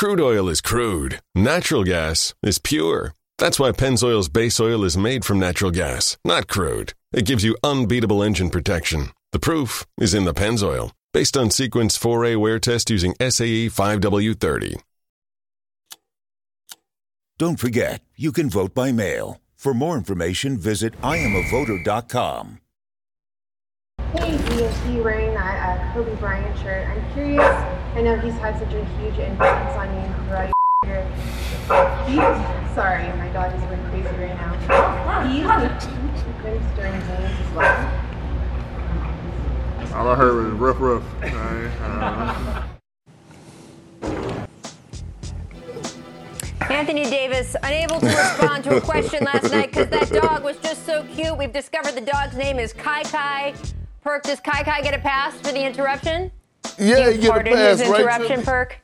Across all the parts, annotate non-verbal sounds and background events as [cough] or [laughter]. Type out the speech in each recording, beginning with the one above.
Crude oil is crude. Natural gas is pure. That's why Pennzoil's base oil is made from natural gas, not crude. It gives you unbeatable engine protection. The proof is in the Pennzoil, based on Sequence 4A wear test using SAE 5W30. Don't forget, you can vote by mail. For more information, visit IamAvoter.com. Hey, DSG wearing that uh, Kobe Bryant shirt. I'm curious. I know he's had such a huge influence on you throughout your career. He's, sorry, my dog is going crazy right now. He's the during games as well. All I heard was rough, rough. Uh, Anthony Davis unable to respond to a question last night because that dog was just so cute. We've discovered the dog's name is Kai Kai. Perk, does Kai Kai get a pass for the interruption? Yeah, he get a pass, his right? interruption, Perk?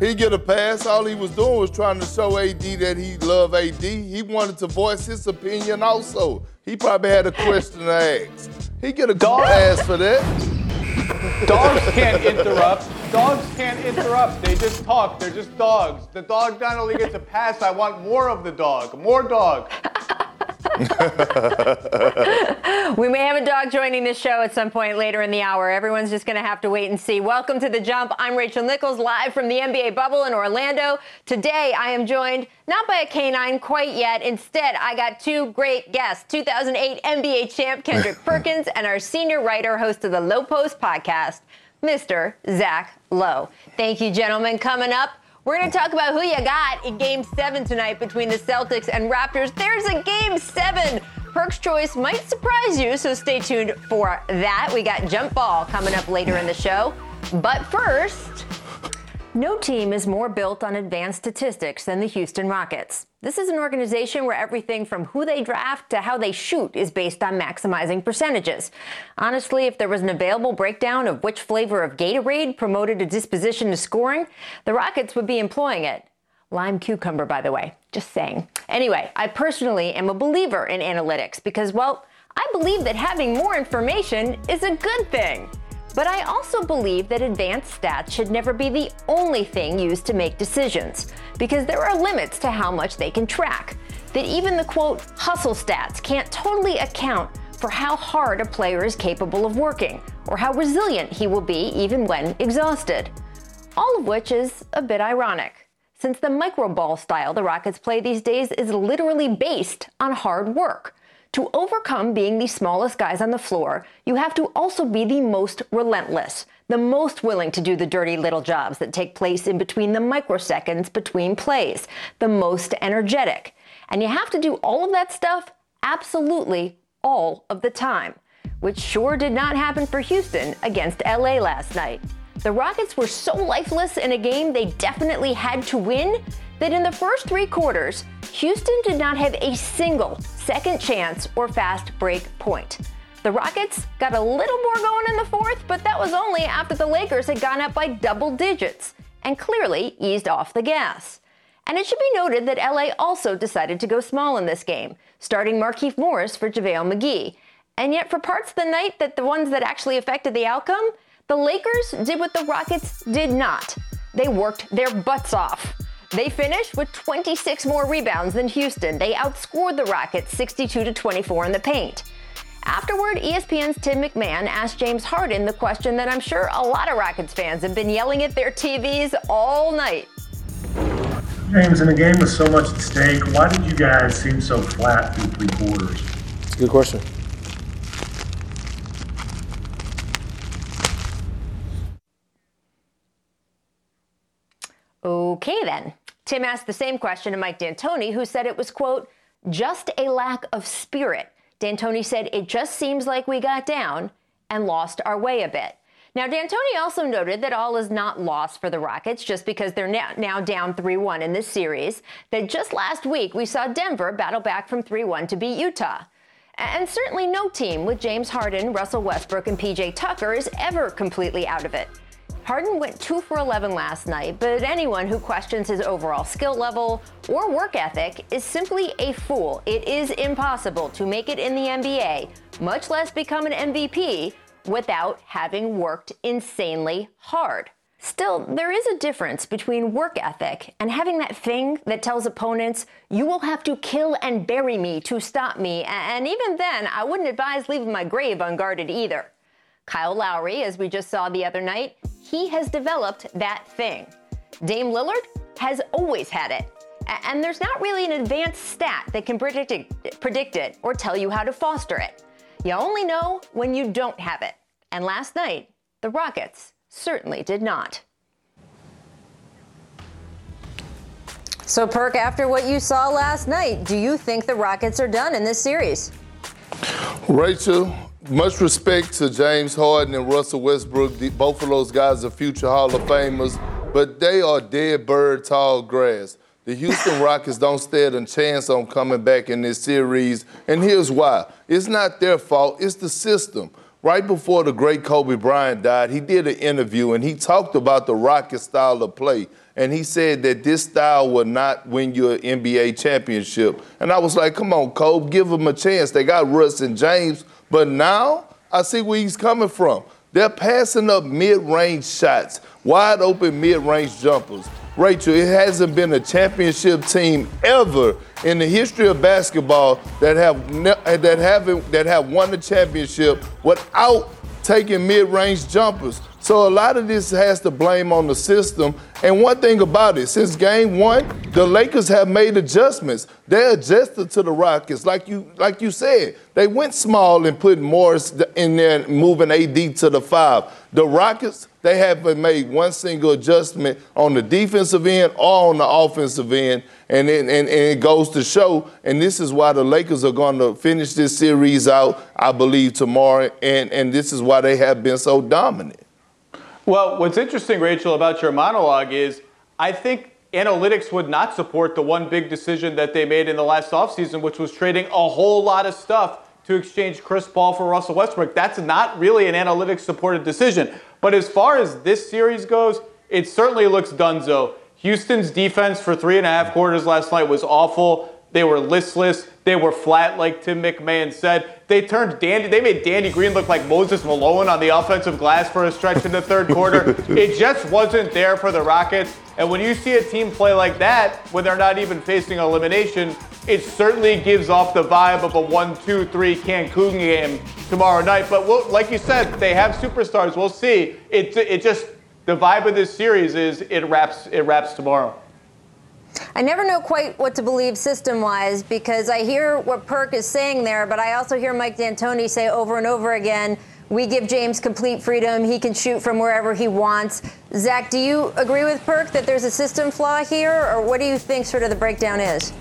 He get a pass. All he was doing was trying to show AD that he loved AD. He wanted to voice his opinion also. He probably had a question to ask. He get a Dog. pass for that. Dogs can't interrupt. Dogs can't interrupt. They just talk. They're just dogs. The dog not only gets a pass, I want more of the dog. More dog. [laughs] We may have a dog joining the show at some point later in the hour. Everyone's just going to have to wait and see. Welcome to The Jump. I'm Rachel Nichols, live from the NBA bubble in Orlando. Today, I am joined not by a canine quite yet. Instead, I got two great guests 2008 NBA champ Kendrick [laughs] Perkins and our senior writer, host of the Low Post podcast, Mr. Zach Lowe. Thank you, gentlemen. Coming up, we're going to talk about who you got in game seven tonight between the Celtics and Raptors. There's a game seven. Perk's choice might surprise you, so stay tuned for that. We got jump ball coming up later in the show. But first, no team is more built on advanced statistics than the Houston Rockets. This is an organization where everything from who they draft to how they shoot is based on maximizing percentages. Honestly, if there was an available breakdown of which flavor of Gatorade promoted a disposition to scoring, the Rockets would be employing it. Lime cucumber, by the way. Just saying. Anyway, I personally am a believer in analytics because, well, I believe that having more information is a good thing. But I also believe that advanced stats should never be the only thing used to make decisions, because there are limits to how much they can track. That even the quote, hustle stats can't totally account for how hard a player is capable of working, or how resilient he will be even when exhausted. All of which is a bit ironic since the micro ball style the Rockets play these days is literally based on hard work. To overcome being the smallest guys on the floor, you have to also be the most relentless, the most willing to do the dirty little jobs that take place in between the microseconds between plays, the most energetic. And you have to do all of that stuff absolutely all of the time, which sure did not happen for Houston against LA last night. The Rockets were so lifeless in a game they definitely had to win that in the first three quarters, Houston did not have a single second chance or fast break point. The Rockets got a little more going in the fourth, but that was only after the Lakers had gone up by double digits and clearly eased off the gas. And it should be noted that LA also decided to go small in this game, starting Markieff Morris for JaVale McGee. And yet, for parts of the night that the ones that actually affected the outcome, the Lakers did what the Rockets did not. They worked their butts off. They finished with 26 more rebounds than Houston. They outscored the Rockets 62 to 24 in the paint. Afterward, ESPN's Tim McMahon asked James Harden the question that I'm sure a lot of Rockets fans have been yelling at their TVs all night. James, in a game with so much at stake, why did you guys seem so flat through three quarters? It's a good question. Okay, then. Tim asked the same question to Mike D'Antoni, who said it was, quote, just a lack of spirit. D'Antoni said it just seems like we got down and lost our way a bit. Now, D'Antoni also noted that all is not lost for the Rockets just because they're now, down 3 1 in this series. That just last week we saw Denver battle back from 3 1 to beat Utah. And certainly no team with James Harden, Russell Westbrook, and PJ Tucker is ever completely out of it. Harden went 2 for 11 last night, but anyone who questions his overall skill level or work ethic is simply a fool. It is impossible to make it in the NBA, much less become an MVP, without having worked insanely hard. Still, there is a difference between work ethic and having that thing that tells opponents, you will have to kill and bury me to stop me. And even then, I wouldn't advise leaving my grave unguarded either. Kyle Lowry, as we just saw the other night, he has developed that thing. Dame Lillard has always had it. And there's not really an advanced stat that can predict it, predict it or tell you how to foster it. You only know when you don't have it. And last night, the Rockets certainly did not. So, Perk, after what you saw last night, do you think the Rockets are done in this series? Rachel, much respect to James Harden and Russell Westbrook. Both of those guys are future Hall of Famers, but they are dead bird tall grass. The Houston [laughs] Rockets don't stand a chance on coming back in this series, and here's why. It's not their fault, it's the system right before the great Kobe Bryant died, he did an interview and he talked about the Rocket style of play. And he said that this style will not win you an NBA championship. And I was like, come on, Kobe, give them a chance. They got Russ and James. But now I see where he's coming from. They're passing up mid range shots, wide open mid range jumpers. Rachel, it hasn't been a championship team ever in the history of basketball that have ne- that haven't that have won the championship without taking mid-range jumpers. So a lot of this has to blame on the system. And one thing about it, since game one, the Lakers have made adjustments. They adjusted to the Rockets, like you like you said. They went small and put Morris in there, moving AD to the five. The Rockets, they haven't made one single adjustment on the defensive end or on the offensive end. And it, and, and it goes to show, and this is why the Lakers are going to finish this series out, I believe, tomorrow. And, and this is why they have been so dominant. Well, what's interesting, Rachel, about your monologue is I think analytics would not support the one big decision that they made in the last offseason, which was trading a whole lot of stuff to exchange Chris Paul for Russell Westbrook. That's not really an analytics supported decision. But as far as this series goes, it certainly looks donezo. Houston's defense for three and a half quarters last night was awful. They were listless. They were flat, like Tim McMahon said. They turned Dandy. They made Danny Green look like Moses Malone on the offensive glass for a stretch in the third quarter. [laughs] It just wasn't there for the Rockets. And when you see a team play like that, when they're not even facing elimination, it certainly gives off the vibe of a one-two-three Cancun game tomorrow night. But we'll, like you said, they have superstars. We'll see. It, it just the vibe of this series is it wraps it wraps tomorrow. I never know quite what to believe system wise because I hear what Perk is saying there, but I also hear Mike D'Antoni say over and over again we give James complete freedom. He can shoot from wherever he wants. Zach, do you agree with Perk that there's a system flaw here, or what do you think sort of the breakdown is?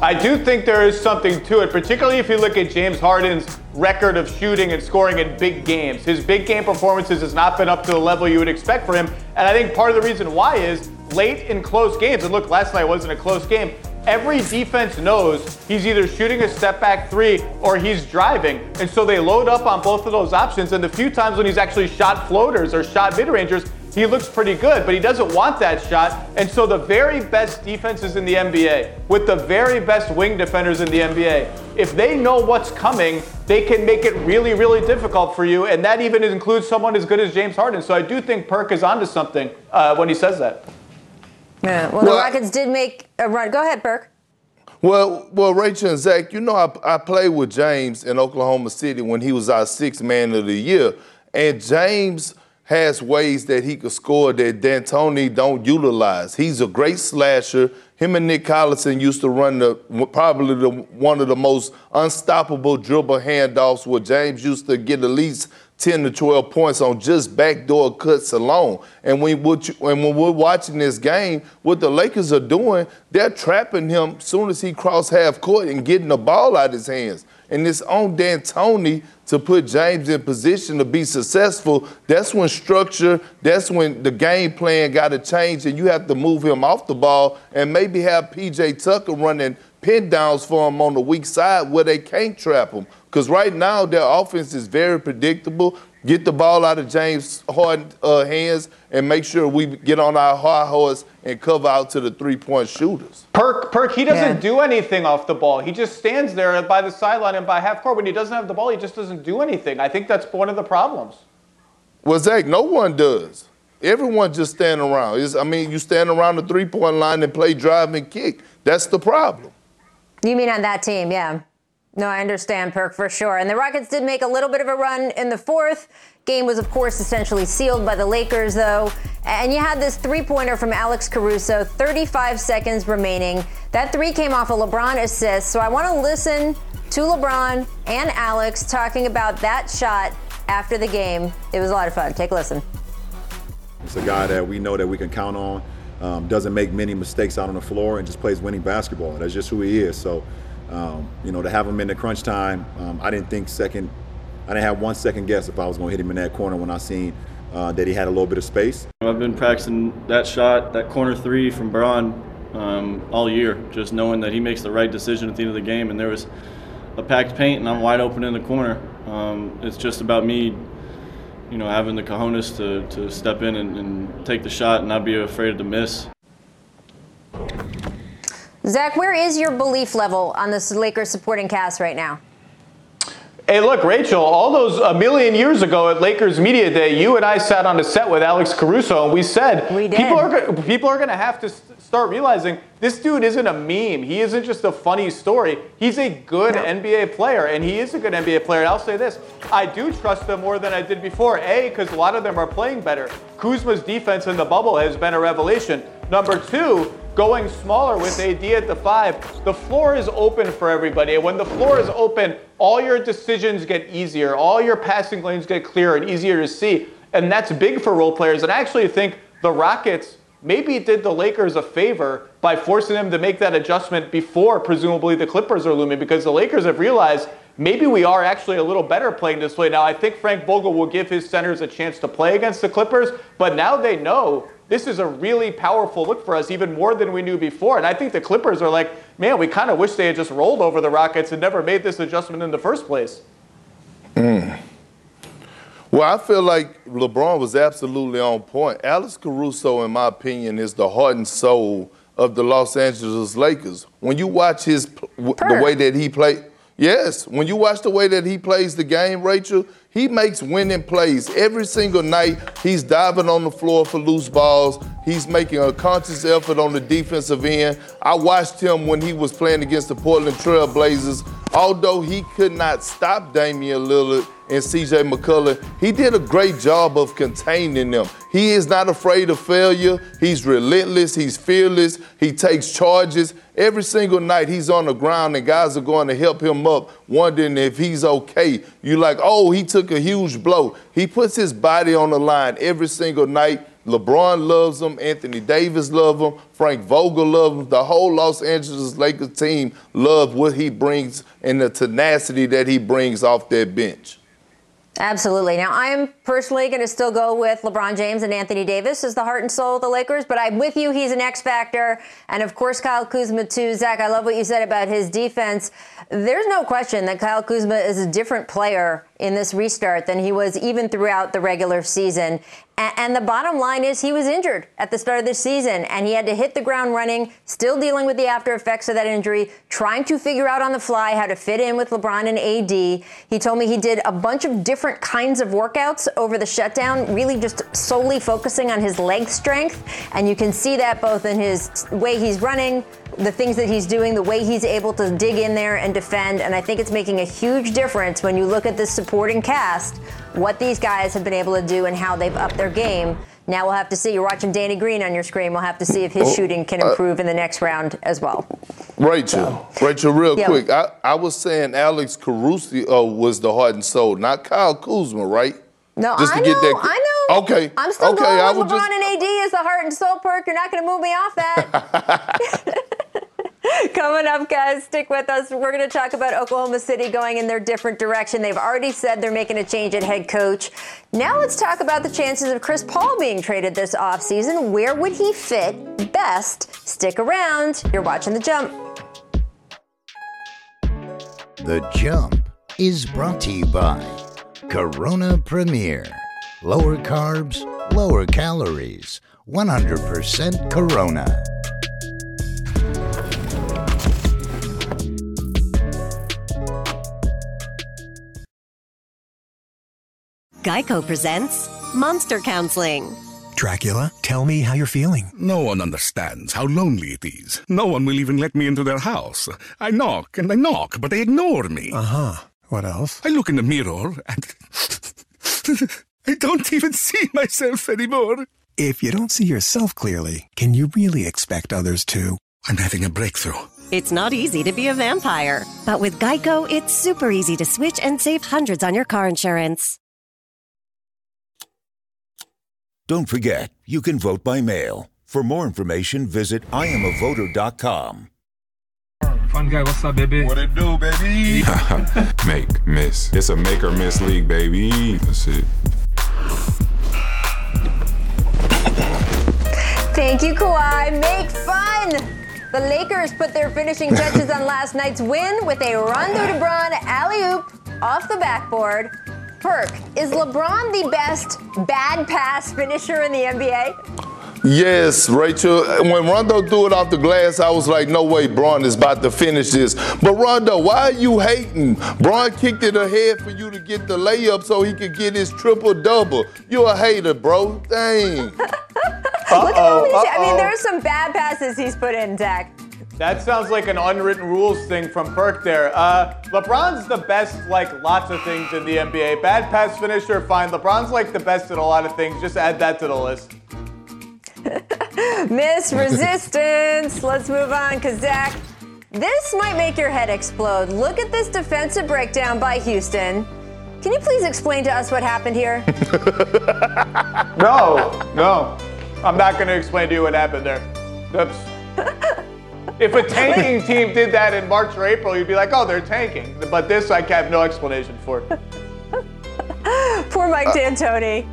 I do think there is something to it, particularly if you look at James Harden's record of shooting and scoring in big games. His big game performances has not been up to the level you would expect for him. And I think part of the reason why is late in close games, and look, last night wasn't a close game. Every defense knows he's either shooting a step back three or he's driving. And so they load up on both of those options. And the few times when he's actually shot floaters or shot mid rangers, he looks pretty good, but he doesn't want that shot. And so the very best defenses in the NBA, with the very best wing defenders in the NBA, if they know what's coming, they can make it really, really difficult for you. And that even includes someone as good as James Harden. So I do think Perk is onto something uh, when he says that. Yeah. Well, well the Rockets did make a run. Go ahead, Perk. Well, well, Rachel and Zach, you know, I, I played with James in Oklahoma City when he was our sixth man of the year, and James has ways that he could score that D'Antoni don't utilize. He's a great slasher. Him and Nick Collison used to run the probably the, one of the most unstoppable dribble handoffs where James used to get at least 10 to 12 points on just backdoor cuts alone. And when, when we're watching this game, what the Lakers are doing, they're trapping him as soon as he cross half court and getting the ball out of his hands. And it's on D'Antoni to put James in position to be successful. That's when structure, that's when the game plan got to change, and you have to move him off the ball and maybe have PJ Tucker running pin downs for him on the weak side where they can't trap him. Because right now, their offense is very predictable. Get the ball out of James Harden's uh, hands and make sure we get on our high horse and cover out to the three point shooters. Perk, Perk, he doesn't yeah. do anything off the ball. He just stands there by the sideline and by half court. When he doesn't have the ball, he just doesn't do anything. I think that's one of the problems. Well, Zach, no one does. Everyone just stand around. It's, I mean, you stand around the three point line and play drive and kick. That's the problem. You mean on that team, yeah. No, I understand, Perk, for sure. And the Rockets did make a little bit of a run in the fourth. Game was, of course, essentially sealed by the Lakers, though. And you had this three pointer from Alex Caruso, 35 seconds remaining. That three came off a LeBron assist. So I want to listen to LeBron and Alex talking about that shot after the game. It was a lot of fun. Take a listen. It's a guy that we know that we can count on. Um, doesn't make many mistakes out on the floor and just plays winning basketball. That's just who he is. So, um, you know, to have him in the crunch time, um, I didn't think second. I didn't have one second guess if I was going to hit him in that corner when I seen uh, that he had a little bit of space. I've been practicing that shot, that corner three from Bron um, all year, just knowing that he makes the right decision at the end of the game. And there was a packed paint, and I'm wide open in the corner. Um, it's just about me, you know, having the cojones to, to step in and, and take the shot and not be afraid to miss. Zach, where is your belief level on this Lakers supporting cast right now? Hey, look, Rachel, all those a million years ago at Lakers Media Day, you and I sat on a set with Alex Caruso and we said We people are people are going to have to start realizing this dude isn't a meme. He isn't just a funny story. He's a good NBA player and he is a good NBA player. And I'll say this, I do trust them more than I did before. A, because a lot of them are playing better. Kuzma's defense in the bubble has been a revelation. Number two, going smaller with AD at the five, the floor is open for everybody. And when the floor is open, all your decisions get easier, all your passing lanes get clearer and easier to see. And that's big for role players. And I actually think the Rockets maybe did the Lakers a favor by forcing them to make that adjustment before presumably the Clippers are looming because the Lakers have realized maybe we are actually a little better playing this way. Now, I think Frank Vogel will give his centers a chance to play against the Clippers, but now they know this is a really powerful look for us, even more than we knew before. And I think the Clippers are like, man, we kind of wish they had just rolled over the Rockets and never made this adjustment in the first place. Mm. Well, I feel like LeBron was absolutely on point. Alex Caruso, in my opinion, is the heart and soul of the Los Angeles Lakers. When you watch his the way that he played, yes, when you watch the way that he plays the game, Rachel, he makes winning plays every single night. He's diving on the floor for loose balls. He's making a conscious effort on the defensive end. I watched him when he was playing against the Portland Trail Blazers. Although he could not stop Damian Lillard and CJ McCollum, he did a great job of containing them. He is not afraid of failure. He's relentless. He's fearless. He takes charges. Every single night he's on the ground and guys are going to help him up, wondering if he's okay. You're like, oh, he took a huge blow. He puts his body on the line every single night. LeBron loves him. Anthony Davis loves him. Frank Vogel loves him. The whole Los Angeles Lakers team love what he brings and the tenacity that he brings off that bench. Absolutely. Now, I'm personally going to still go with LeBron James and Anthony Davis as the heart and soul of the Lakers, but I'm with you. He's an X factor. And of course, Kyle Kuzma, too. Zach, I love what you said about his defense. There's no question that Kyle Kuzma is a different player in this restart than he was even throughout the regular season. And the bottom line is he was injured at the start of the season and he had to hit the ground running, still dealing with the after effects of that injury, trying to figure out on the fly how to fit in with LeBron and AD. He told me he did a bunch of different kinds of workouts over the shutdown, really just solely focusing on his leg strength. And you can see that both in his way he's running, the things that he's doing, the way he's able to dig in there and defend. And I think it's making a huge difference when you look at this supporting cast, what these guys have been able to do and how they've upped their game. Now we'll have to see. You're watching Danny Green on your screen. We'll have to see if his Oh, shooting can uh, improve in the next round as well. Rachel, Rachel, real Yeah. quick. I, I was saying Alex Caruso uh, was the heart and soul, not Kyle Kuzma, right? No, Just I to know, get that- I know. Okay, I'm still okay, going with LeBron just- and AD as the heart and soul perk. You're not going to move me off that. [laughs] [laughs] [laughs] Coming up, guys, stick with us. We're going to talk about Oklahoma City going in their different direction. They've already said they're making a change at head coach. Now let's talk about the chances of Chris Paul being traded this offseason. Where would he fit best? Stick around. You're watching The Jump. The Jump is brought to you by Corona Premier. Lower carbs, lower calories. 100% Corona. Geico presents Monster Counseling. Dracula, tell me how you're feeling. No one understands how lonely it is. No one will even let me into their house. I knock and I knock, but they ignore me. Uh huh. What else? I look in the mirror and [laughs] I don't even see myself anymore. If you don't see yourself clearly, can you really expect others to? I'm having a breakthrough. It's not easy to be a vampire, but with Geico, it's super easy to switch and save hundreds on your car insurance. Don't forget, you can vote by mail. For more information, visit IamAvoter.com. Fun guy, what's up, baby? What it do, baby? [laughs] [laughs] make, miss. It's a make or miss league, baby. That's it. Thank you, Kawhi. Make fun. The Lakers put their finishing touches on last night's win with a Rondo DeBron alley oop off the backboard. Perk, is LeBron the best bad pass finisher in the NBA? Yes, Rachel. When Rondo threw it off the glass, I was like, no way, Bron is about to finish this. But Rondo, why are you hating? Bron kicked it ahead for you to get the layup so he could get his triple double. You a hater, bro. Dang. [laughs] Look at all these. I mean, there's some bad passes he's put in, Zach. That sounds like an unwritten rules thing from Perk there. Uh, LeBron's the best, like lots of things in the NBA. Bad pass finisher, fine. LeBron's like the best at a lot of things. Just add that to the list. [laughs] Miss resistance. Let's move on, because Zach, this might make your head explode. Look at this defensive breakdown by Houston. Can you please explain to us what happened here? [laughs] no, no. I'm not going to explain to you what happened there. Oops. [laughs] if a tanking team did that in March or April, you'd be like, oh, they're tanking. But this I have no explanation for. Poor Mike uh, D'Antoni.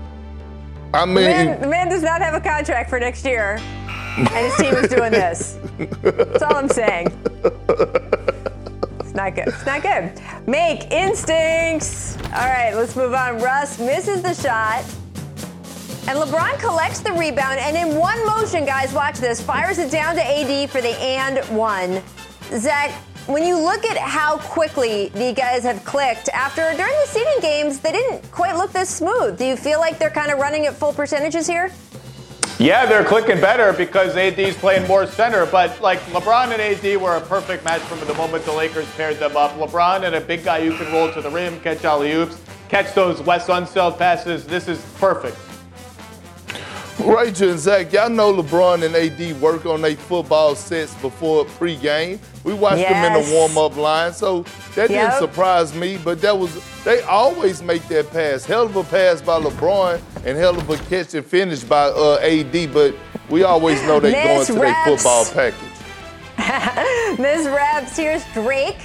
I mean, the man, the man does not have a contract for next year, and his team is doing this. That's all I'm saying. It's not good. It's not good. Make instincts. All right, let's move on. Russ misses the shot. And LeBron collects the rebound and in one motion, guys, watch this, fires it down to AD for the and one. Zach, when you look at how quickly the guys have clicked after during the seeding games, they didn't quite look this smooth. Do you feel like they're kind of running at full percentages here? Yeah, they're clicking better because AD's playing more center. But like LeBron and AD were a perfect match from the moment the Lakers paired them up. LeBron and a big guy who can roll to the rim, catch alley oops, catch those Wes Unseld passes. This is perfect. Rachel and Zach, y'all know LeBron and AD work on their football sets before pregame. We watched Yes. them in the warm-up line, so that Yep. didn't surprise me. But that was they always make that pass. Hell of a pass by LeBron and hell of a catch and finish by uh, AD. But we always know they're going to their football package. [laughs] Ms. Raps, here's Drake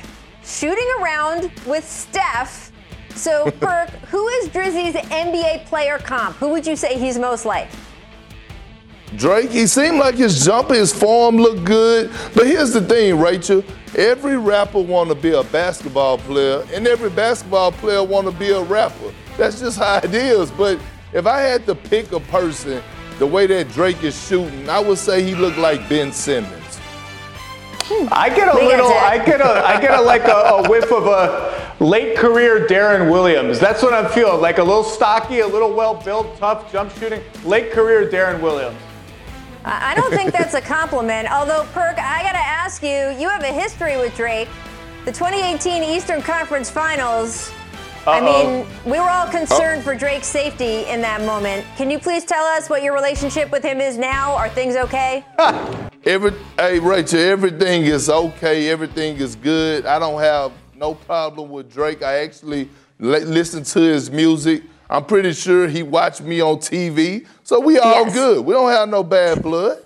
shooting around with Steph. So, [laughs] Perk, who is Drizzy's NBA player comp? Who would you say he's most like? Drake, he seemed like his jumper, his form looked good. But here's the thing, Rachel. Every rapper want to be a basketball player, and every basketball player want to be a rapper. That's just how it is. But if I had to pick a person, the way that Drake is shooting, I would say he looked like Ben Simmons. I get a little, I get a, I get a like a, a whiff of a late career Deron Williams. That's what I'm feeling. Like a little stocky, a little well built, tough jump shooting. Late career Deron Williams. I I don't think that's a compliment. Although, Perk, I got to ask you, you have a history with Drake. The 2018 Eastern Conference Finals. I Uh-oh. mean, we were all concerned oh. for Drake's safety in that moment. Can you please tell us what your relationship with him is now? Are things okay? Every, hey, Rachel, everything is okay. Everything is good. I don't have no problem with Drake. I actually li- listen to his music. I'm pretty sure he watched me on TV. So we all Yes. good. We don't have no bad blood.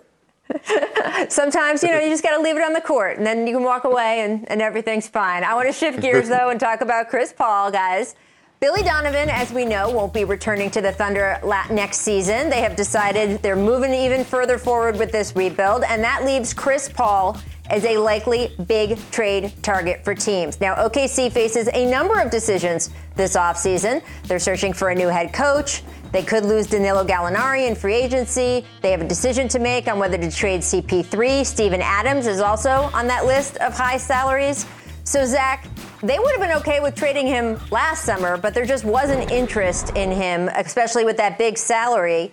[laughs] Sometimes, you know, you just got to leave it on the court and then you can walk away and, and everything's fine. I want to shift gears, [laughs] though, and talk about Chris Paul, guys. Billy Donovan, as we know, won't be returning to the Thunder next season. They have decided they're moving even further forward with this rebuild, and that leaves Chris Paul as a likely big trade target for teams. Now, OKC faces a number of decisions this offseason. They're searching for a new head coach. They could lose Danilo Gallinari in free agency. They have a decision to make on whether to trade CP3. Steven Adams is also on that list of high salaries. So, Zach, they would have been okay with trading him last summer, but there just wasn't interest in him, especially with that big salary.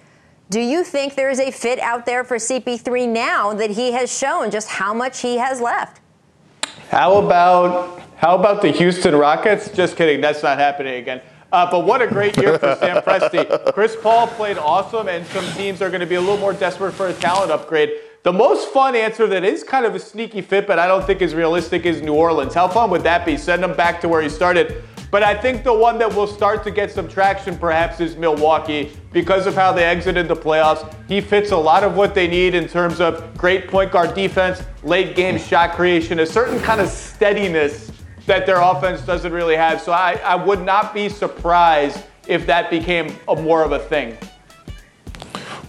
Do you think there is a fit out there for CP3 now that he has shown just how much he has left? How about how about the Houston Rockets? Just kidding, that's not happening again. Uh, but what a great year for Sam Presti. Chris Paul played awesome, and some teams are going to be a little more desperate for a talent upgrade. The most fun answer that is kind of a sneaky fit, but I don't think is realistic, is New Orleans. How fun would that be? Send him back to where he started. But I think the one that will start to get some traction perhaps is Milwaukee because of how they exited the playoffs. He fits a lot of what they need in terms of great point guard defense, late game shot creation, a certain kind of steadiness that their offense doesn't really have. So I, I would not be surprised if that became a more of a thing.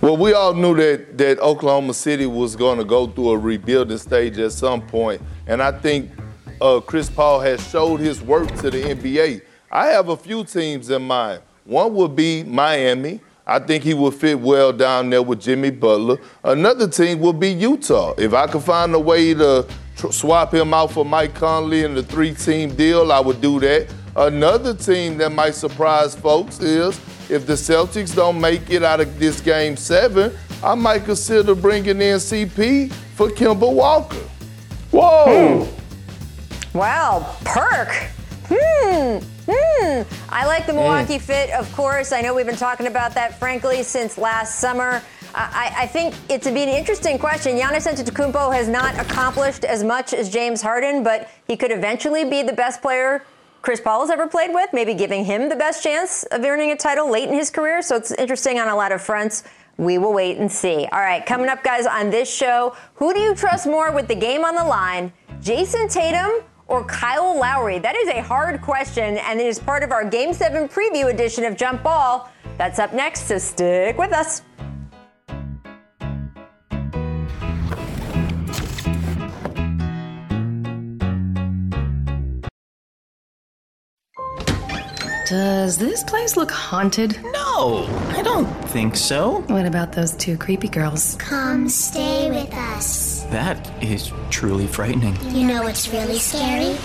Well, we all knew that, that Oklahoma City was going to go through a rebuilding stage at some point, and I think uh, Chris Paul has showed his work to the NBA. I have a few teams in mind. One would be Miami. I think he would fit well down there with Jimmy Butler. Another team would be Utah. If I could find a way to swap him out for Mike Conley in the three-team deal, I would do that. Another team that might surprise folks is if the Celtics don't make it out of this game seven, I might consider bringing in CP for Kemba Walker. Whoa! Wow, perk. Hmm. Hmm. I like the Milwaukee fit, of course. I know we've been talking about that, frankly, since last summer. I, I think it's be an interesting question. Giannis Antetokounmpo has not accomplished as much as James Harden, but he could eventually be the best player Chris Paul has ever played with, maybe giving him the best chance of earning a title late in his career. So it's interesting on a lot of fronts. We will wait and see. All right, coming up, guys, on this show, who do you trust more with the game on the line? Jayson Tatum or Kyle Lowry? That is a hard question, and it is part of our Game 7 preview edition of Jump Ball. That's up next, so stick with us. Does this place look haunted? No, I don't think so. What about those two creepy girls? Come stay with us. That is truly frightening. You know what's really scary?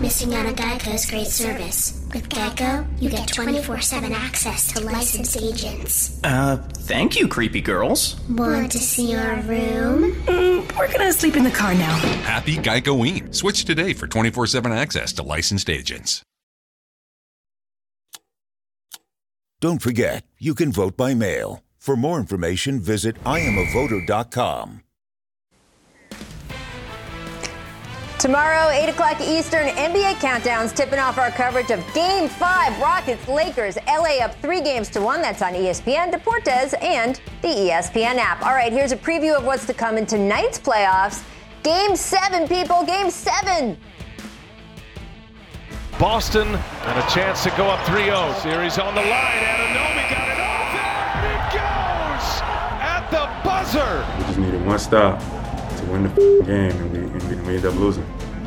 Missing out on Geico's great service. With Geico, you get 24 7 access to licensed agents. Uh, thank you, creepy girls. Want to see our room? Mm, we're gonna sleep in the car now. Happy Geicoing. Switch today for 24 7 access to licensed agents. Don't forget, you can vote by mail. For more information, visit iamavoter.com. Tomorrow, 8 o'clock Eastern, NBA Countdown's tipping off our coverage of Game 5, Rockets, Lakers, LA up three games to one. That's on ESPN, Deportes, and the ESPN app. All right, here's a preview of what's to come in tonight's playoffs. Game 7, people, Game 7. Boston and a chance to go up 3-0. Series on the line. Anunoby got it open. It goes at the buzzer. We just needed one stop to win the game, and we, and we, and we ended up losing.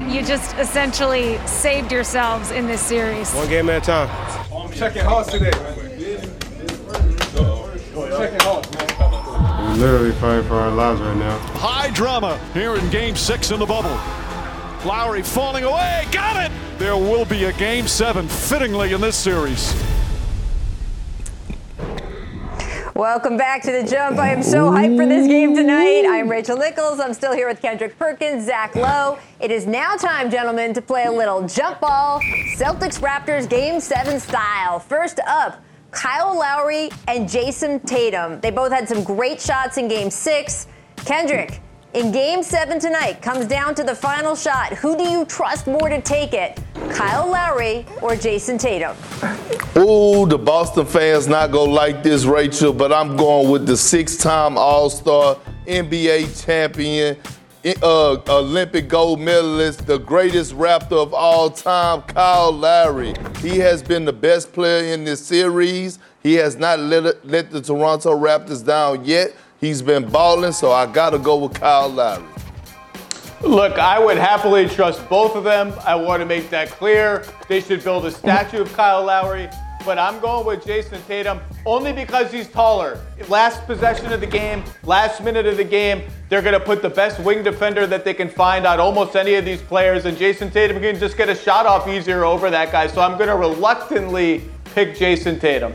You just essentially saved yourselves in this series. One game at a time. I'm checking hearts today. Checking hearts, man. We're literally fighting for our lives right now. High drama here in game six in the bubble. Lowry falling away. Got it. There will be a game seven fittingly in this series. Welcome back to the jump. I am so hyped for this game tonight. I'm Rachel Nichols. I'm still here with Kendrick Perkins, Zach Lowe. It is now time, gentlemen, to play a little jump ball, Celtics Raptors game seven style. First up, Kyle Lowry and Jayson Tatum. They both had some great shots in game six. Kendrick, in game seven tonight, comes down to the final shot. Who do you trust more to take it? Kyle Lowry or Jayson Tatum? Ooh, the Boston fans not gonna like this, Rachel, but I'm going with the six-time All-Star, NBA champion, uh, Olympic gold medalist, the greatest Raptor of all time, Kyle Lowry. He has been the best player in this series. He has not let, let the Toronto Raptors down yet. He's been balling, so I gotta go with Kyle Lowry. Look, I would happily trust both of them. I want to make that clear. They should build a statue of Kyle Lowry, but I'm going with Jayson Tatum only because he's taller. Last possession of the game, last minute of the game, they're going to put the best wing defender that they can find on almost any of these players, and Jayson Tatum can just get a shot off easier over that guy. So I'm going to reluctantly pick Jayson Tatum.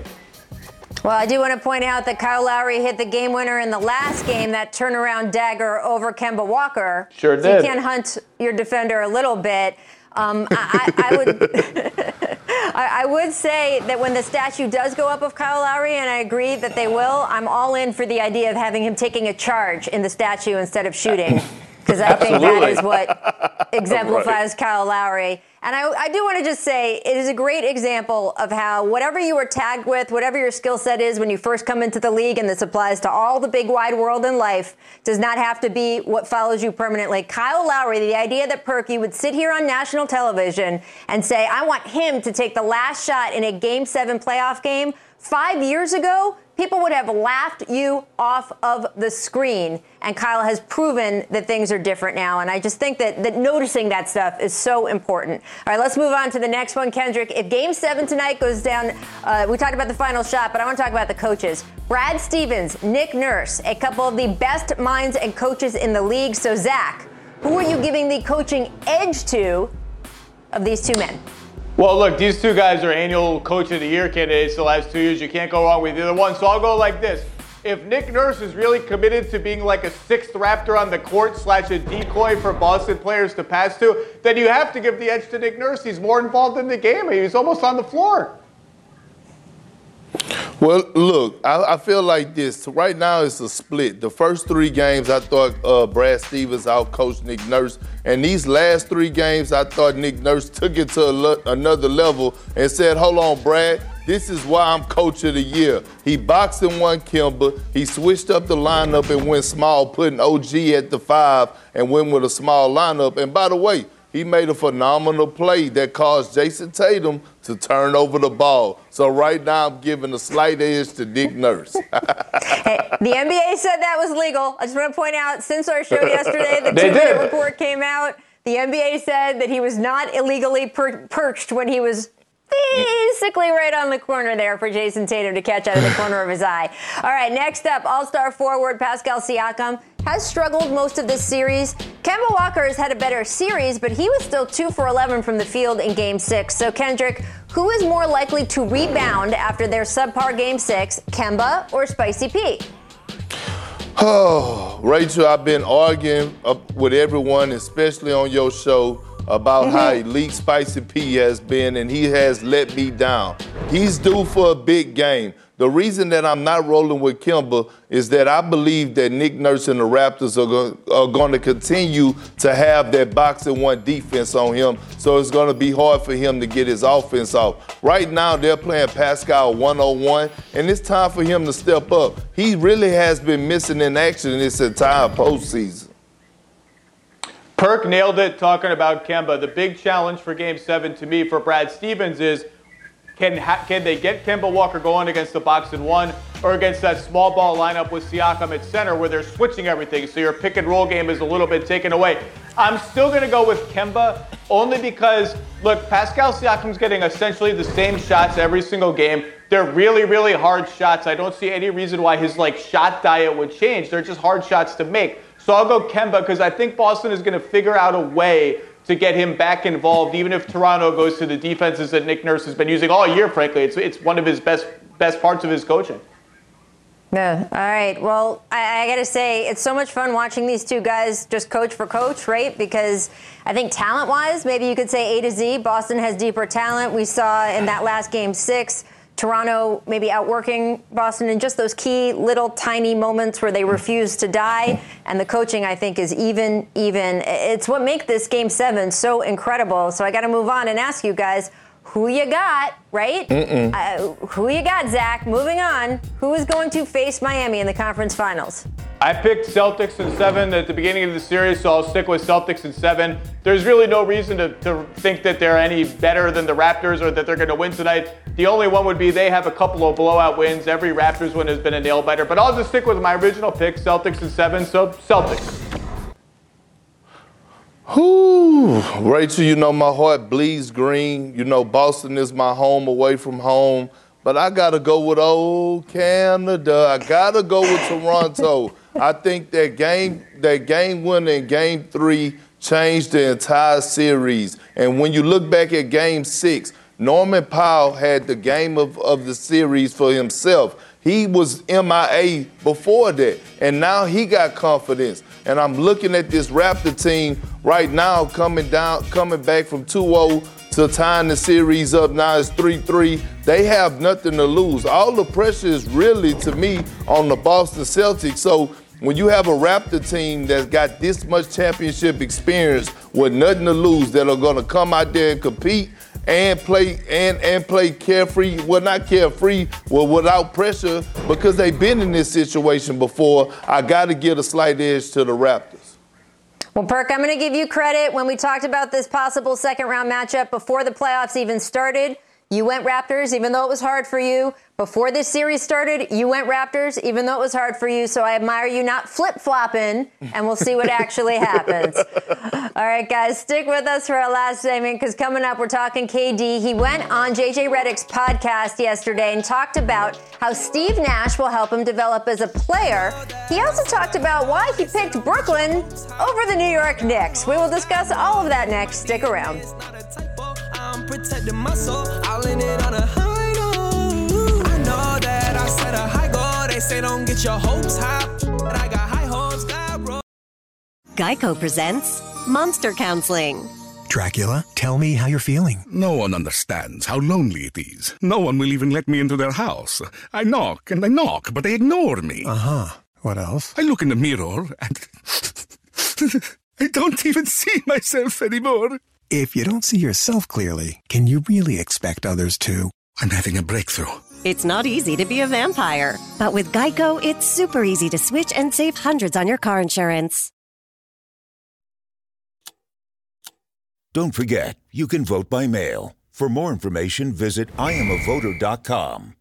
Well, I do want to point out that Kyle Lowry hit the game winner in the last game, that turnaround dagger over Kemba Walker. Sure so did. you can hunt your defender a little bit. Um, I, I, I would, [laughs] I, I would say that when the statue does go up of Kyle Lowry, and I agree that they will, I'm all in for the idea of having him taking a charge in the statue instead of shooting, because I think that is what [laughs] exemplifies Kyle Lowry. And I, I do want to just say it is a great example of how whatever you are tagged with, whatever your skill set is when you first come into the league, and this applies to all the big wide world in life, does not have to be what follows you permanently. Kyle Lowry, the idea that Perky would sit here on national television and say, I want him to take the last shot in a game seven playoff game. Five years ago, people would have laughed you off of the screen. And Kyle has proven that things are different now. And I just think that, that noticing that stuff is so important. All right, let's move on to the next one, Kendrick. If game seven tonight goes down, uh, we talked about the final shot, but I want to talk about the coaches. Brad Stevens, Nick Nurse, a couple of the best minds and coaches in the league. So, Zach, who are you giving the coaching edge to of these two men? Well, look, these two guys are annual Coach of the Year candidates the last two years. You can't go wrong with either one. So I'll go like this. If Nick Nurse is really committed to being like a sixth Raptor on the court slash a decoy for Boston players to pass to, then you have to give the edge to Nick Nurse. He's more involved in the game. He's almost on the floor. Well, look, I, I feel like this. Right now, it's a split. The first three games, I thought uh, Brad Stevens outcoached Nick Nurse, and these last three games, I thought Nick Nurse took it to le- another level and said, "Hold on, Brad." This is why I'm coach of the year. He boxed and won Kemba. He switched up the lineup and went small, putting OG at the five and went with a small lineup. And by the way, he made a phenomenal play that caused Jayson Tatum to turn over the ball. So right now I'm giving a slight edge to Dick Nurse. [laughs] hey, The NBA said that was legal. I just want to point out, since our show yesterday, the [laughs] two-minute report came out. The NBA said that he was not illegally per- perched when he was basically right on the corner there for Jayson Tatum to catch out of the corner of his eye. All right, next up, All-Star forward Pascal Siakam has struggled most of this series. Kemba Walker has had a better series, but he was still 2 for 11 from the field in Game 6. So, Kendrick, who is more likely to rebound after their subpar Game 6, Kemba or Spicy P? Oh, Rachel, I've been arguing up with everyone, especially on your show, about mm-hmm. how elite Spicy P has been, and he has let me down. He's due for a big game. The reason that I'm not rolling with Kemba is that I believe that Nick Nurse and the Raptors are, go- are going to continue to have that box and one defense on him, so it's going to be hard for him to get his offense off. Right now, they're playing Pascal 101, and it's time for him to step up. He really has been missing in action this entire postseason. Perk nailed it talking about Kemba. The big challenge for Game 7 to me for Brad Stevens is can, ha- can they get Kemba Walker going against the box and one or against that small ball lineup with Siakam at center where they're switching everything so your pick and roll game is a little bit taken away. I'm still going to go with Kemba only because, look, Pascal Siakam's getting essentially the same shots every single game. They're really, really hard shots. I don't see any reason why his like shot diet would change. They're just hard shots to make. So I'll go Kemba because I think Boston is going to figure out a way to get him back involved, even if Toronto goes to the defenses that Nick Nurse has been using all year. Frankly, it's it's one of his best best parts of his coaching. Yeah. All right. Well, I, I got to say, it's so much fun watching these two guys just coach for coach, right? Because I think talent wise, maybe you could say A to Z, Boston has deeper talent. We saw in that last game six, Toronto maybe outworking Boston in just those key little tiny moments where they refuse to die. And the coaching, I think, is even, even. It's what make this game seven so incredible. So I got to move on and ask you guys who you got, right? Uh, who you got, Zach? Moving on. Who is going to face Miami in the conference finals? I picked Celtics in seven at the beginning of the series, so I'll stick with Celtics in seven. There's really no reason to, to think that they're any better than the Raptors or that they're going to win tonight. The only one would be they have a couple of blowout wins. Every Raptors win has been a nail biter, but I'll just stick with my original pick, Celtics in seven. So Celtics. Whew. Rachel, you know my heart bleeds green. You know Boston is my home away from home. But I gotta go with old Canada. I gotta go with Toronto. I think that game, that game winner in game three changed the entire series. And when you look back at game six, Norman Powell had the game of, of the series for himself. He was MIA before that, and now he got confidence. And I'm looking at this Raptor team right now coming down, coming back from 2-0 to tying the series up. Now it's 3-3. They have nothing to lose. All the pressure is really, to me, on the Boston Celtics. So when you have a Raptor team that's got this much championship experience with nothing to lose, that are going to come out there and compete and play and and play carefree, well not carefree, well without pressure because they've been in this situation before. I got to give a slight edge to the Raptors. Well, Perk, I'm going to give you credit. When we talked about this possible second round matchup before the playoffs even started, you went Raptors, even though it was hard for you. Before this series started, you went Raptors, even though it was hard for you. So I admire you not flip flopping, and we'll see what [laughs] actually happens. All right, guys, stick with us for our last segment because coming up, we're talking KD. He went on JJ Redick's podcast yesterday and talked about how Steve Nash will help him develop as a player. He also talked about why he picked Brooklyn over the New York Knicks. We will discuss all of that next. Stick around. I'm protecting my soul. I'll end it on a high note. I know that I set a high goal. They say don't get your hopes high. But I got high hopes, God. Geico presents Monster Counseling. Dracula, tell me how you're feeling. No one understands how lonely it is. No one will even let me into their house. I knock and I knock, but they ignore me. Uh huh. What else? I look in the mirror and [laughs] I don't even see myself anymore. If you don't see yourself clearly, can you really expect others to? I'm having a breakthrough. It's not easy to be a vampire, but with Geico, it's super easy to switch and save hundreds on your car insurance. Don't forget, you can vote by mail. For more information, visit IamAvoter.com.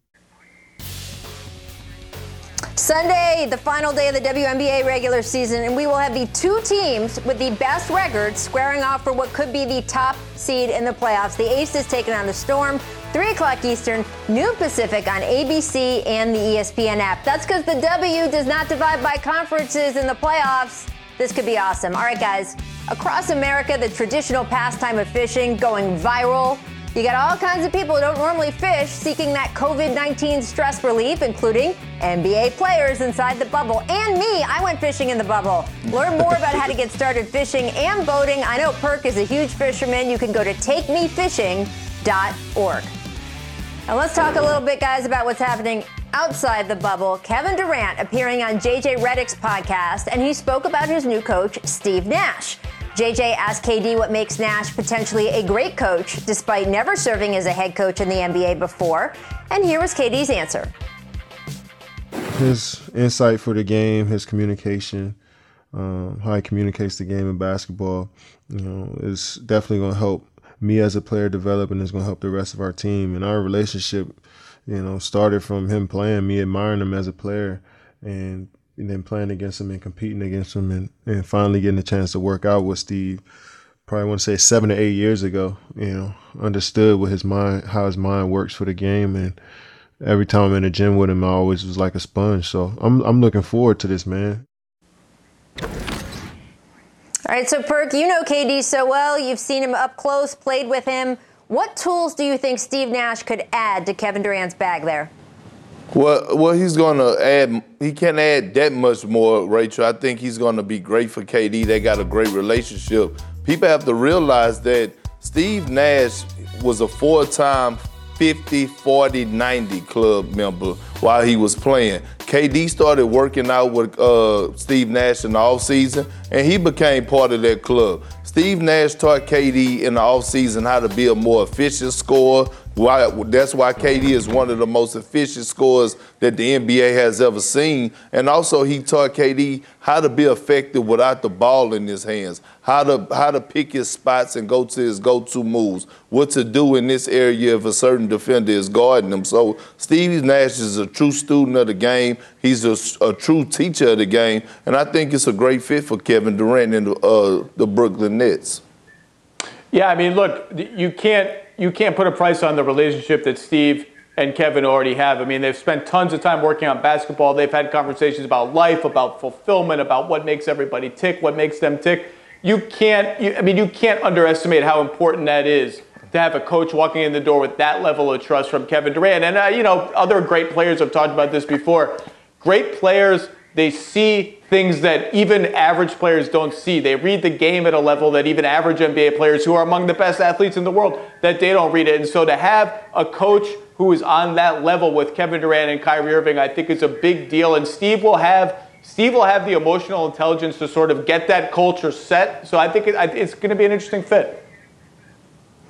Sunday, the final day of the WNBA regular season, and we will have the two teams with the best records squaring off for what could be the top seed in the playoffs. The Aces taking on the Storm, 3 o'clock Eastern, noon Pacific on ABC and the ESPN app. That's because the W does not divide by conferences in the playoffs. This could be awesome. All right, guys. Across America, the traditional pastime of fishing going viral. You got all kinds of people who don't normally fish seeking that COVID 19 stress relief, including NBA players inside the bubble. And me, I went fishing in the bubble. Learn more about how to get started fishing and boating. I know Perk is a huge fisherman. You can go to takemefishing.org. Now let's talk a little bit, guys, about what's happening outside the bubble. Kevin Durant appearing on JJ Redick's podcast, and he spoke about his new coach, Steve Nash. JJ asked KD what makes Nash potentially a great coach, despite never serving as a head coach in the NBA before. And here was KD's answer. His insight for the game, his communication, um, how he communicates the game in basketball, you know, is definitely going to help me as a player develop, and it's going to help the rest of our team. And our relationship, you know, started from him playing, me admiring him as a player, and, and then playing against him and competing against him, and, and finally getting a chance to work out with Steve. Probably want to say seven or eight years ago. You know, understood what his mind, how his mind works for the game, and every time I'm in the gym with him, I always was like a sponge. So I'm I'm looking forward to this, man. All right, so Perk, you know KD so well. You've seen him up close, played with him. What tools do you think Steve Nash could add to Kevin Durant's bag there? Well, well, he's gonna add. He can't add that much more, Rachel. I think he's gonna be great for KD. They got a great relationship. People have to realize that Steve Nash was a four-time 50, 40, 90 club member while he was playing. KD started working out with uh, Steve Nash in the offseason, and he became part of that club. Steve Nash taught KD in the offseason how to be a more efficient scorer. Why, that's why KD is one of the most efficient scorers that the NBA has ever seen. And also, he taught KD how to be effective without the ball in his hands, how to how to pick his spots and go to his go-to moves, what to do in this area if a certain defender is guarding him. So Steve Nash is a true student of the game. He's a, a true teacher of the game, and I think it's a great fit for Kevin Durant and uh, the Brooklyn Nets. Yeah, I mean, look, you can't you can't put a price on the relationship that Steve and Kevin already have. I mean, they've spent tons of time working on basketball. They've had conversations about life, about fulfillment, about what makes everybody tick, what makes them tick. You can't. You, I mean, you can't underestimate how important that is to have a coach walking in the door with that level of trust from Kevin Durant. And, uh, you know, other great players have talked about this before. Great players, they see things that even average players don't see. They read the game at a level that even average NBA players, who are among the best athletes in the world, that they don't read it. And so to have a coach who is on that level with Kevin Durant and Kyrie Irving, I think is a big deal. And Steve will have Steve will have the emotional intelligence to sort of get that culture set. So I think it, it's going to be an interesting fit.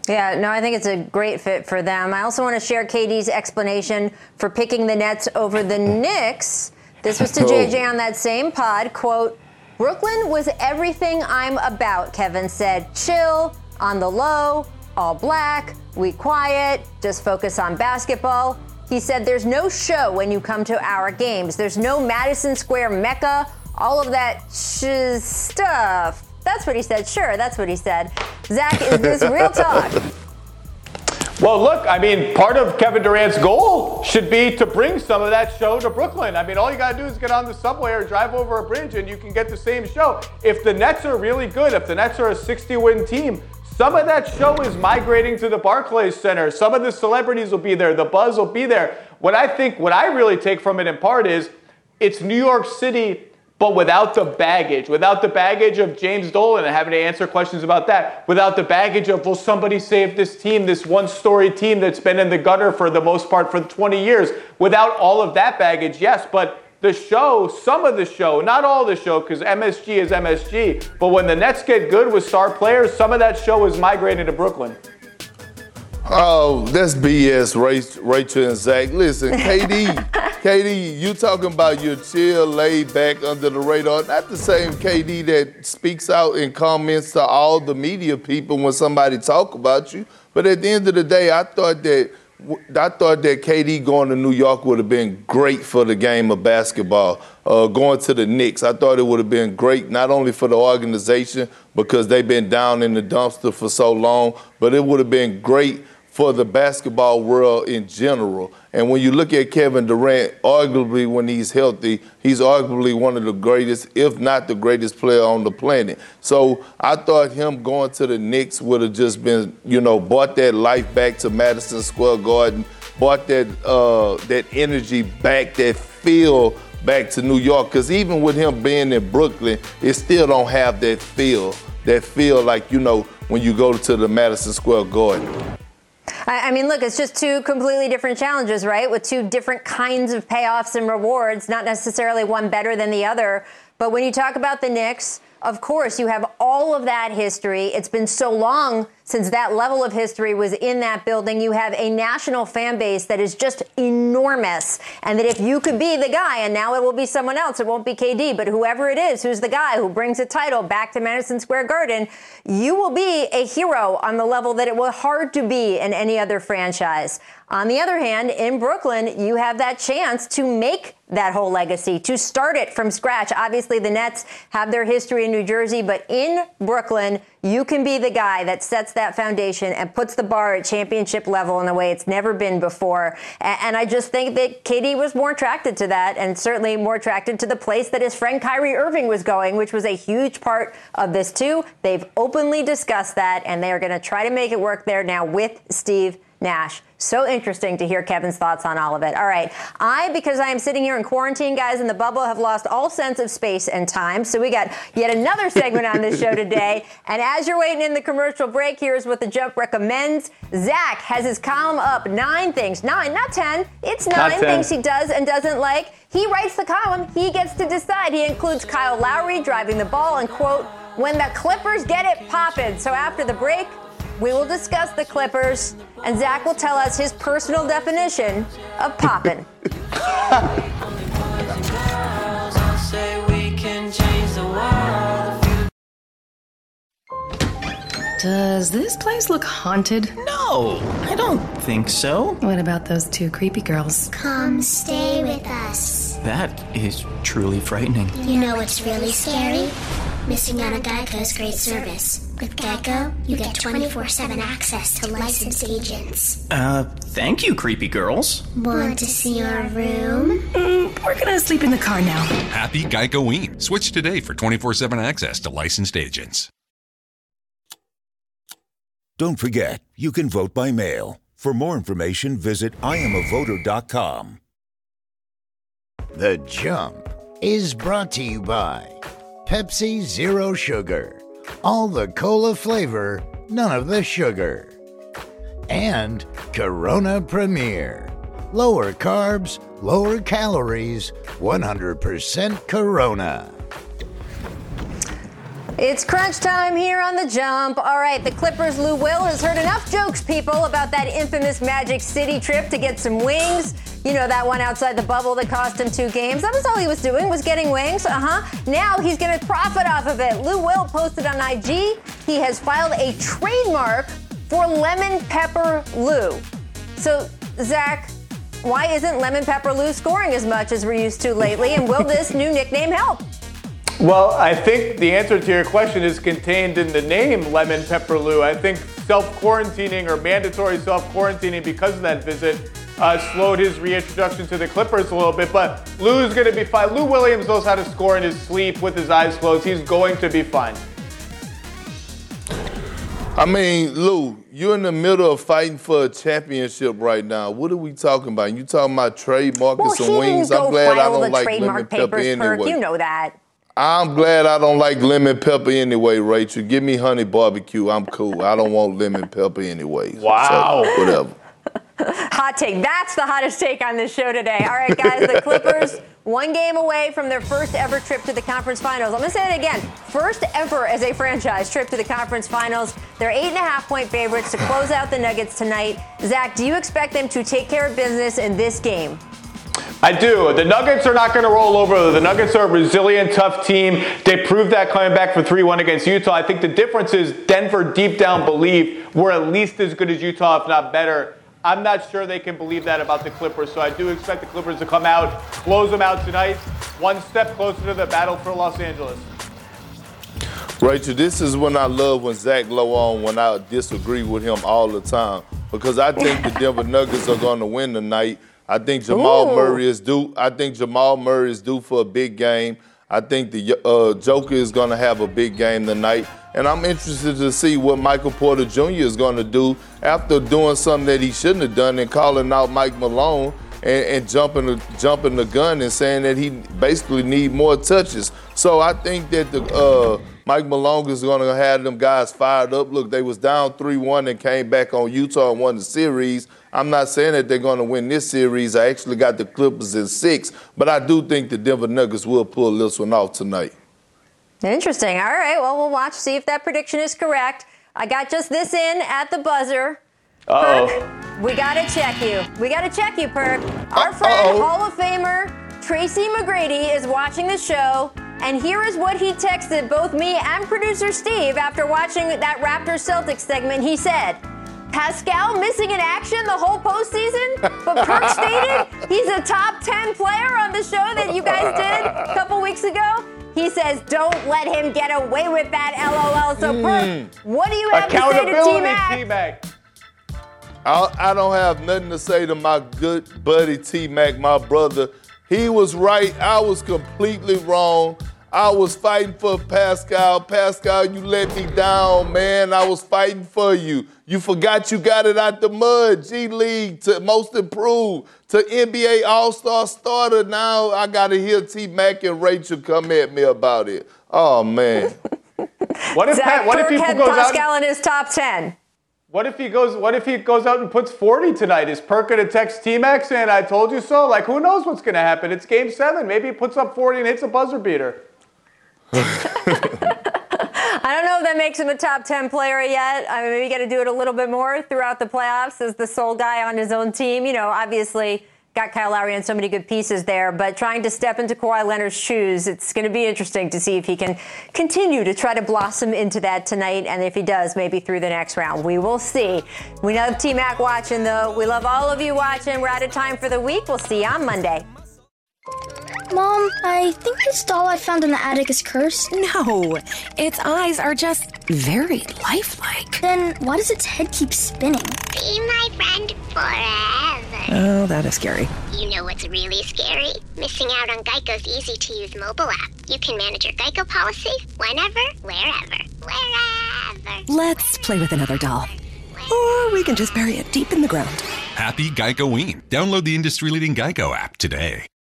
Yeah, no, I think it's a great fit for them. I also want to share KD's explanation for picking the Nets over the Knicks. This was to [laughs] oh. JJ on that same pod. Quote, Brooklyn was everything I'm about, Kevin said. Chill, on the low, all black, we quiet, just focus on basketball. He said, There's no show when you come to our games. There's no Madison Square Mecca, all of that sh- stuff. That's what he said. Sure, that's what he said. Zach, is this real talk? [laughs] Well, look, I mean, part of Kevin Durant's goal should be to bring some of that show to Brooklyn. I mean, all you got to do is get on the subway or drive over a bridge and you can get the same show. If the Nets are really good, if the Nets are a 60 win team, some of that show is migrating to the Barclays Center. Some of the celebrities will be there. The buzz will be there. What I think, what I really take from it in part is it's New York City but without the baggage, without the baggage of James Dolan and having to answer questions about that, without the baggage of, will somebody save this team, this one story team that's been in the gutter for the most part for 20 years, without all of that baggage, yes, but the show, some of the show, not all the show, because MSG is MSG, but when the Nets get good with star players, some of that show is migrating to Brooklyn. Oh, that's BS, Rachel and Zach. Listen, KD, [laughs] KD, you talking about your chill, laid back, under the radar. Not the same KD that speaks out and comments to all the media people when somebody talk about you. But at the end of the day, I thought that I thought that KD going to New York would have been great for the game of basketball. Uh, going to the Knicks, I thought it would have been great not only for the organization because they've been down in the dumpster for so long, but it would have been great for the basketball world in general. And when you look at Kevin Durant, arguably when he's healthy, he's arguably one of the greatest, if not the greatest player on the planet. So I thought him going to the Knicks would have just been, you know, brought that life back to Madison Square Garden, brought that uh, that energy back, that feel back to New York. Because even with him being in Brooklyn, it still don't have that feel, that feel like, you know, when you go to the Madison Square Garden. I mean, look, it's just two completely different challenges, right? With two different kinds of payoffs and rewards, not necessarily one better than the other. But when you talk about the Knicks, of course, you have all of that history. It's been so long since that level of history was in that building. You have a national fan base that is just enormous. And that if you could be the guy, and now it will be someone else, it won't be KD, but whoever it is who's the guy who brings a title back to Madison Square Garden, you will be a hero on the level that it will hard to be in any other franchise. On the other hand, in Brooklyn, you have that chance to make that whole legacy, to start it from scratch. Obviously, the Nets have their history in New Jersey, but in Brooklyn, you can be the guy that sets that foundation and puts the bar at championship level in a way it's never been before. And I just think that KD was more attracted to that and certainly more attracted to the place that his friend Kyrie Irving was going, which was a huge part of this, too. They've openly discussed that, and they are going to try to make it work there now with Steve Nash. So interesting to hear Kevin's thoughts on all of it. All right. I, because I am sitting here in quarantine, guys, in the bubble, have lost all sense of space and time. So we got yet another segment on this show today. [laughs] And as you're waiting in the commercial break, here's what the jump recommends. Zach has his column up nine things, nine, not 10. It's nine things he does and doesn't like. He writes the column. He gets to decide. He includes Kyle Lowry driving the ball and, quote, when the Clippers get it poppin'. So after the break, we will discuss the Clippers, and Zach will tell us his personal definition of poppin'. [laughs] Does this place look haunted? No, I don't think so. What about those two creepy girls? Come stay with us. That is truly frightening. You know what's really scary? Missing out on Geico's great service. With Geico, you get 24 7 access to licensed agents. Uh, thank you, creepy girls. Want to see our room? Mm, we're gonna sleep in the car now. Happy Geicoing. Switch today for 24 7 access to licensed agents. Don't forget, you can vote by mail. For more information, visit IamAvoter.com. The Jump is brought to you by Pepsi Zero Sugar. All the cola flavor, none of the sugar. And Corona Premier. Lower carbs, lower calories, 100% Corona. It's crunch time here on the jump. All right, the Clippers' Lou Will has heard enough jokes, people, about that infamous Magic City trip to get some wings. You know that one outside the bubble that cost him two games. That was all he was doing was getting wings. Uh huh. Now he's going to profit off of it. Lou Will posted on IG he has filed a trademark for lemon pepper Lou. So Zach, why isn't lemon pepper Lou scoring as much as we're used to lately? And will this new nickname help? Well, I think the answer to your question is contained in the name Lemon Pepper Lou. I think self quarantining or mandatory self quarantining because of that visit uh, slowed his reintroduction to the Clippers a little bit. But Lou's going to be fine. Lou Williams knows how to score in his sleep with his eyes closed. He's going to be fine. I mean, Lou, you're in the middle of fighting for a championship right now. What are we talking about? You talking about trademarking Well, some wings? I'm glad I don't like lemon trademark pepper papers, Perk. anyway. You know that. I'm glad I don't like lemon pepper anyway, Rachel. Give me honey barbecue. I'm cool. I don't want lemon pepper anyway. Wow. So, whatever. [laughs] Hot take. That's the hottest take on this show today. All right, guys, the Clippers, one game away from their first ever trip to the conference finals. I'm going to say it again. First ever as a franchise trip to the conference finals. They're eight and a half point favorites to close out the Nuggets tonight. Zach, do you expect them to take care of business in this game? I do. The Nuggets are not going to roll over. The Nuggets are a resilient, tough team. They proved that coming back for 3 1 against Utah. I think the difference is Denver deep down believe we're at least as good as Utah, if not better. I'm not sure they can believe that about the Clippers, so I do expect the Clippers to come out, close them out tonight, one step closer to the battle for Los Angeles. Rachel, this is when I love when Zach Lowe on when I disagree with him all the time because I think the Denver Nuggets are going to win tonight. I think Jamal Ooh. Murray is due. I think Jamal Murray is due for a big game. I think the uh, Joker is going to have a big game tonight, and I'm interested to see what Michael Porter Jr. is going to do after doing something that he shouldn't have done and calling out Mike Malone and, and jumping the jumping the gun and saying that he basically need more touches. So I think that the uh, Mike Malone is going to have them guys fired up. Look, they was down three one and came back on Utah and won the series. I'm not saying that they're going to win this series. I actually got the Clippers in six, but I do think the Denver Nuggets will pull this one off tonight. Interesting. All right. Well, we'll watch, see if that prediction is correct. I got just this in at the buzzer. Uh-oh. We got to check you. We got to check you, Perk. Our friend, Uh-oh. Hall of Famer Tracy McGrady, is watching the show. And here is what he texted both me and producer Steve after watching that Raptors Celtics segment. He said, Pascal missing in action the whole postseason, but Perk [laughs] stated he's a top 10 player on the show that you guys did a couple weeks ago. He says, don't let him get away with that, LOL. So, mm. Perk, what do you have to say to T-Mac? T-Mac. I, I don't have nothing to say to my good buddy T Mac, my brother. He was right. I was completely wrong. I was fighting for Pascal. Pascal, you let me down, man. I was fighting for you. You forgot you got it out the mud. G League to most improved to NBA All Star starter. Now I got to hear T Mac and Rachel come at me about it. Oh, man. [laughs] What if, Pat, what if Perk he had goes out? Pascal in his top 10. What if he goes? What if he goes out and puts 40 tonight? Is Perk gonna text T-Mac and "I told you so"? Like, who knows what's gonna happen? It's Game Seven. Maybe he puts up 40 and hits a buzzer beater. [laughs] I don't know if that makes him a top 10 player yet. I mean, maybe got to do it a little bit more throughout the playoffs as the sole guy on his own team. You know, obviously got Kyle Lowry and so many good pieces there, but trying to step into Kawhi Leonard's shoes, it's going to be interesting to see if he can continue to try to blossom into that tonight. And if he does, maybe through the next round. We will see. We love T Mac watching, though. We love all of you watching. We're out of time for the week. We'll see you on Monday. Mom, I think this doll I found in the attic is cursed. No, its eyes are just very lifelike. Then why does its head keep spinning? Be my friend forever. Oh, that is scary. You know what's really scary? Missing out on Geico's easy to use mobile app. You can manage your Geico policy whenever, wherever, wherever. Let's play with another doll. Or we can just bury it deep in the ground. Happy Geico Download the industry leading Geico app today.